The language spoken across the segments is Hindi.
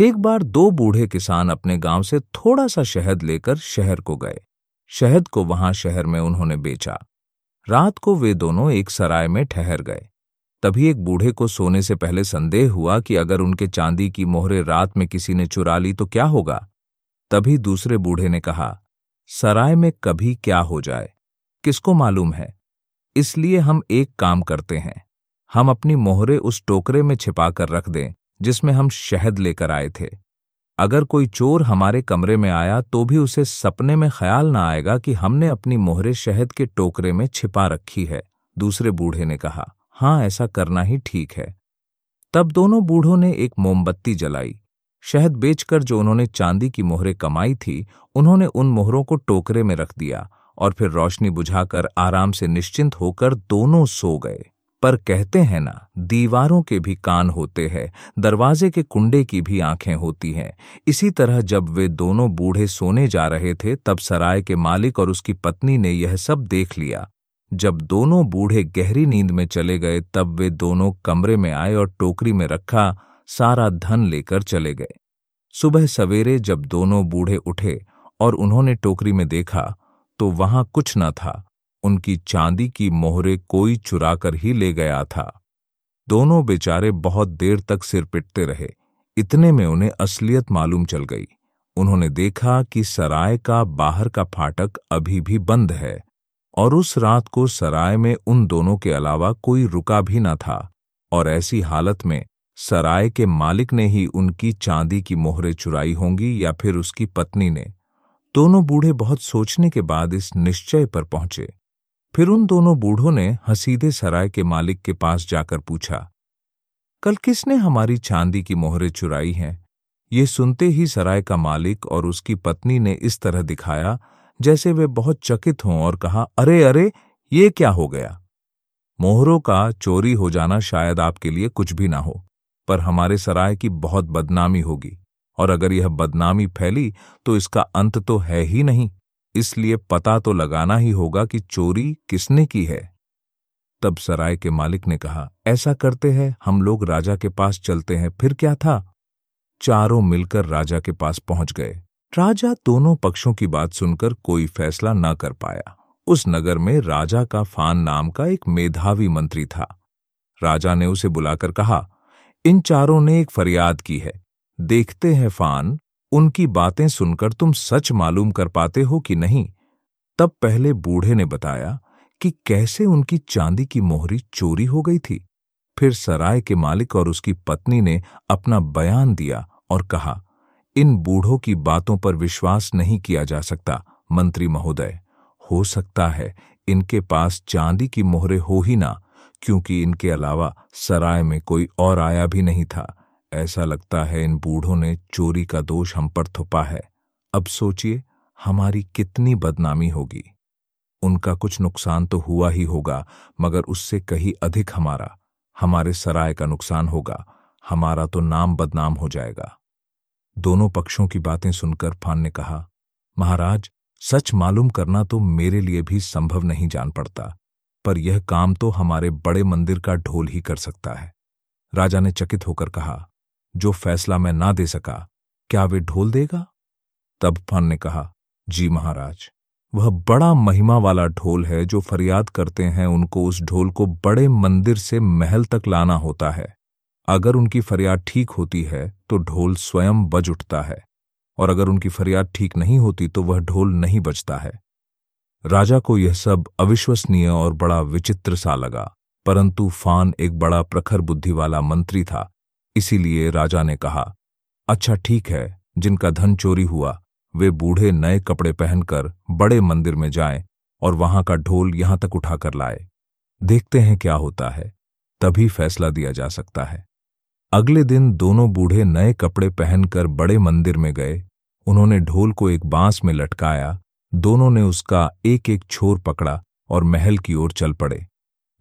एक बार दो बूढ़े किसान अपने गाँव से थोड़ा सा शहद लेकर शहर को गए। शहद को वहाँ शहर में उन्होंने बेचा। रात को वे दोनों एक सराय में ठहर गए। तभी एक बूढ़े को सोने से पहले संदेह हुआ कि अगर उनके चांदी की मोहरे रात में किसी ने चुरा ली तो क्या होगा? तभी दूसरे बूढ़े ने कहा, सराय में कभी क्या हो जाए? किसको मालूम है? इसलिए हम एक काम करते हैं। हम अपनी मोहरे उस टोकरे में छिपा कर रख दें जिसमें हम शहद लेकर आए थे। अगर कोई चोर हमारे कमरे में आया तो भी उसे सपने में ख्याल ना आएगा कि हमने अपनी मोहरे शहद के टोकरे में छिपा रखी है, दूसरे बूढ़े ने कहा। हाँ ऐसा करना ही ठीक है। तब दोनों बूढ़ों ने एक मोमबत्ती जलाई। शहद बेचकर जो उन्होंने चांदी की मोहरें कमाई थी, उन्होंने उन मोहरों को टोकरे में रख दिया और फिर रोशनी बुझाकर आराम से निश्चिंत होकर दोनों सो गए। पर कहते हैं ना, दीवारों के भी कान होते हैं, दरवाजे के कुंडे की भी आँखें होती हैं। इसी तरह जब वे दोनों बूढ़े सोने जा रहे थे, तब सराय के मालिक और उसकी पत्नी ने यह सब देख लिया। जब दोनों बूढ़े गहरी नींद में चले गए, तब वे दोनों कमरे में आए और टोकरी में रखा, सारा धन लेकर चले गए। सुबह सवेरे जब दोनों बूढ़े उठे और उन्होंने टोकरी में देखा तो वहाँ कुछ न था। उनकी चांदी की मोहरे कोई चुरा कर ही ले गया था। दोनों बेचारे बहुत देर तक सिर पिटते रहे। इतने में उन्हें असलियत मालूम चल गई। उन्होंने देखा कि सराय का बाहर का फाटक अभी भी बंद है और उस रात को सराय में उन दोनों के अलावा कोई रुका भी न था और ऐसी हालत में सराय के मालिक ने ही उनकी चांदी की मोहरें चुराई होंगी या फिर उसकी पत्नी ने। दोनों बूढ़े बहुत सोचने के बाद इस निश्चय पर पहुँचे। फिर उन दोनों बूढ़ों ने हसीदे सराय के मालिक के पास जाकर पूछा, कल किसने हमारी चांदी की मोहरें चुराई हैं? ये सुनते ही सराय का मालिक और उसकी पत्नी ने इस तरह दिखाया, जैसे वे बहुत चकित हों और कहा, अरे अरे, ये क्या हो गया? मोहरों का चोरी हो जाना शायद आपके लिए कुछ भी ना हो, पर हमारे सराय की बहुत बदनामी होगी, और अगर यह बदनामी फैली तो इसका अंत तो है ही नहीं। इसलिए पता तो लगाना ही होगा कि चोरी किसने की है। तब सराय के मालिक ने कहा, ऐसा करते हैं, हम लोग राजा के पास चलते हैं, फिर क्या था? चारों मिलकर राजा के पास पहुँच गए। राजा दोनों पक्षों की बात सुनकर कोई फैसला न कर पाया। उस नगर में राजा का फान नाम का एक मेधावी मंत्री था। राजा ने उसे बुलाकर कहा, इन चारों ने एक फरियाद की है। देखते हैं फान उनकी बातें सुनकर तुम सच मालूम कर पाते हो कि नहीं। तब पहले बूढ़े ने बताया कि कैसे उनकी चांदी की मोहरी चोरी हो गई थी। फिर सराय के मालिक और उसकी पत्नी ने अपना बयान दिया और कहा, इन बूढ़ों की बातों पर विश्वास नहीं किया जा सकता, मंत्री महोदय। हो सकता है इनके पास चांदी की मोहरे हो ही ना, क्योंकि इनके अलावा सराय में कोई और आया भी नहीं था। ऐसा लगता है इन बूढ़ों ने चोरी का दोष हम पर थोपा है। अब सोचिए, हमारी कितनी बदनामी होगी। उनका कुछ नुकसान तो हुआ ही होगा, मगर उससे कहीं अधिक हमारा। हमारे सराय का नुकसान होगा। हमारा तो नाम बदनाम हो जाएगा। दोनों पक्षों की बातें सुनकर फान ने कहा, महाराज, सच मालूम करना तो मेरे लिए भी संभव नहीं जान पड़ता, पर यह काम तो हमारे बड़े मंदिर का ढोल ही कर सकता है। राजा ने चकित होकर कहा जो फैसला मैं ना दे सका, क्या वे ढोल देगा? तब फन ने कहा, जी महाराज, वह बड़ा महिमा वाला ढोल है जो फरियाद करते हैं उनको उस ढोल को बड़े मंदिर से महल तक लाना होता है। अगर उनकी फरियाद ठीक होती है तो ढोल स्वयं बज उठता है, और अगर उनकी फरियाद ठीक नहीं होती तो वह ढोल नहीं बजता है। राजा को यह सब अविश्वसनीय और बड़ा विचित्र सा लगा, परंतु फान एक बड़ा प्रखर बुद्धि वाला मंत्री था। इसीलिए राजा ने कहा अच्छा ठीक है, जिनका धन चोरी हुआ, वे बूढ़े नए कपड़े पहनकर बड़े मंदिर में जाएँ और वहाँ का ढोल यहाँ तक उठाकर लाए। देखते हैं क्या होता है, तभी फैसला दिया जा सकता है। अगले दिन दोनों बूढ़े नए कपड़े पहनकर बड़े मंदिर में गए। उन्होंने ढोल को एक बाँस में लटकाया। दोनों ने उसका एक एक छोर पकड़ा और महल की ओर चल पड़े।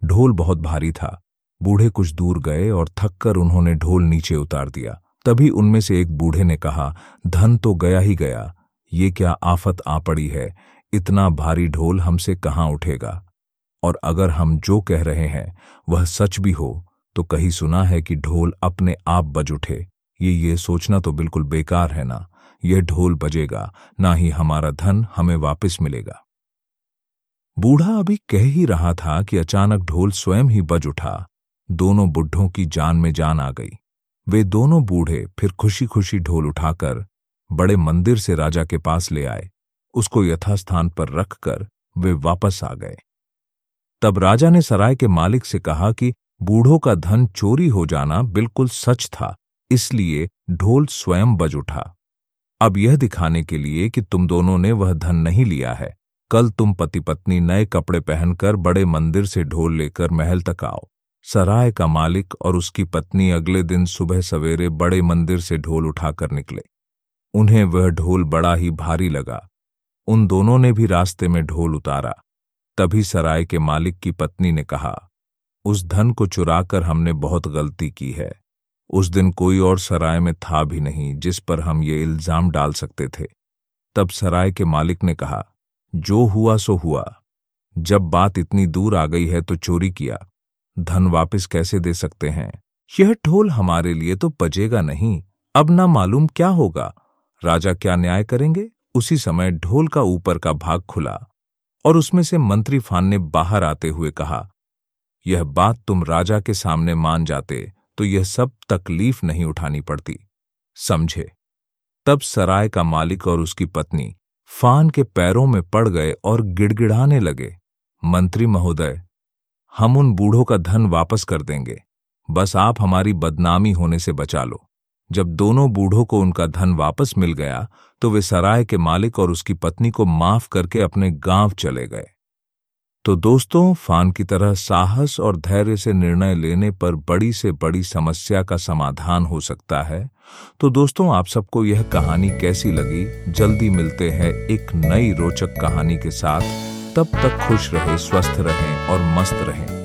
ढोल बहुत भारी था। बूढ़े कुछ दूर गए और थककर उन्होंने ढोल नीचे उतार दिया। तभी उनमें से एक बूढ़े ने कहा, धन तो गया ही गया। ये क्या आफत आ पड़ी है? इतना भारी ढोल हमसे कहाँ उठेगा? और अगर हम जो कह रहे हैं, वह सच भी हो तो कहीं सुना है कि ढोल अपने आप बज उठे। ये ये सोचना तो बिल्कुल बेकार है ना। यह ढोल बजेगा, ना ही हमारा धन हमें वापस मिलेगा। बूढ़ा अभी कह ही रहा था कि अचानक ढोल स्वयं ही बज उठा। दोनों बुढ़ों की जान में जान आ गई। वे दोनों बूढ़े फिर खुशी खुशी ढोल उठाकर बड़े मंदिर से राजा के पास ले आए। उसको यथास्थान पर रखकर वे वापस आ गए। तब राजा ने सराय के मालिक से कहा कि बूढ़ों का धन चोरी हो जाना बिल्कुल सच था, इसलिए ढोल स्वयं बज उठा। अब यह दिखाने के लिए कि तुम दोनों ने वह धन नहीं लिया है। कल तुम पति पत्नी नए कपड़े पहनकर बड़े मंदिर से ढोल लेकर महल तक आओ। सराय का मालिक और उसकी पत्नी अगले दिन सुबह सवेरे बड़े मंदिर से ढोल उठाकर निकले। उन्हें वह ढोल बड़ा ही भारी लगा। उन दोनों ने भी रास्ते में ढोल उतारा। तभी सराय के मालिक की पत्नी ने कहा, उस धन को चुराकर हमने बहुत गलती की है। उस दिन कोई और सराय में था भी नहीं जिस पर हम ये इल्ज़ाम डाल सकते थे। तब सराय के मालिक ने कहा, जो हुआ सो हुआ। जब बात इतनी दूर आ गई है तो चोरी किया। धन वापस कैसे दे सकते हैं? यह ढोल हमारे लिए तो बजेगा नहीं। अब ना मालूम क्या होगा। राजा क्या न्याय करेंगे? उसी समय ढोल का ऊपर का भाग खुला और उसमें से मंत्री फान ने बाहर आते हुए कहा, यह बात तुम राजा के सामने मान जाते तो यह सब तकलीफ़ नहीं उठानी पड़ती। समझे? तब सराय का मालिक और उसकी पत्नी फान के पैरों में पड़ गए और गिड़गिड़ाने लगे। मंत्री महोदय हम उन बूढ़ों का धन वापस कर देंगे। बस आप हमारी बदनामी होने से बचा लो। जब दोनों बूढ़ों को उनका धन वापस मिल गया तो वे सराय के मालिक और उसकी पत्नी को माफ़ करके अपने गाँव चले गए। तो दोस्तों, फान की तरह साहस और धैर्य से निर्णय लेने पर बड़ी से बड़ी समस्या का समाधान हो सकता है। तो दोस्तों, आप सबको यह कहानी कैसी लगी? जल्दी मिलते हैं एक नई रोचक कहानी के साथ। तब तक खुश रहे स्वस्थ रहें और मस्त रहें।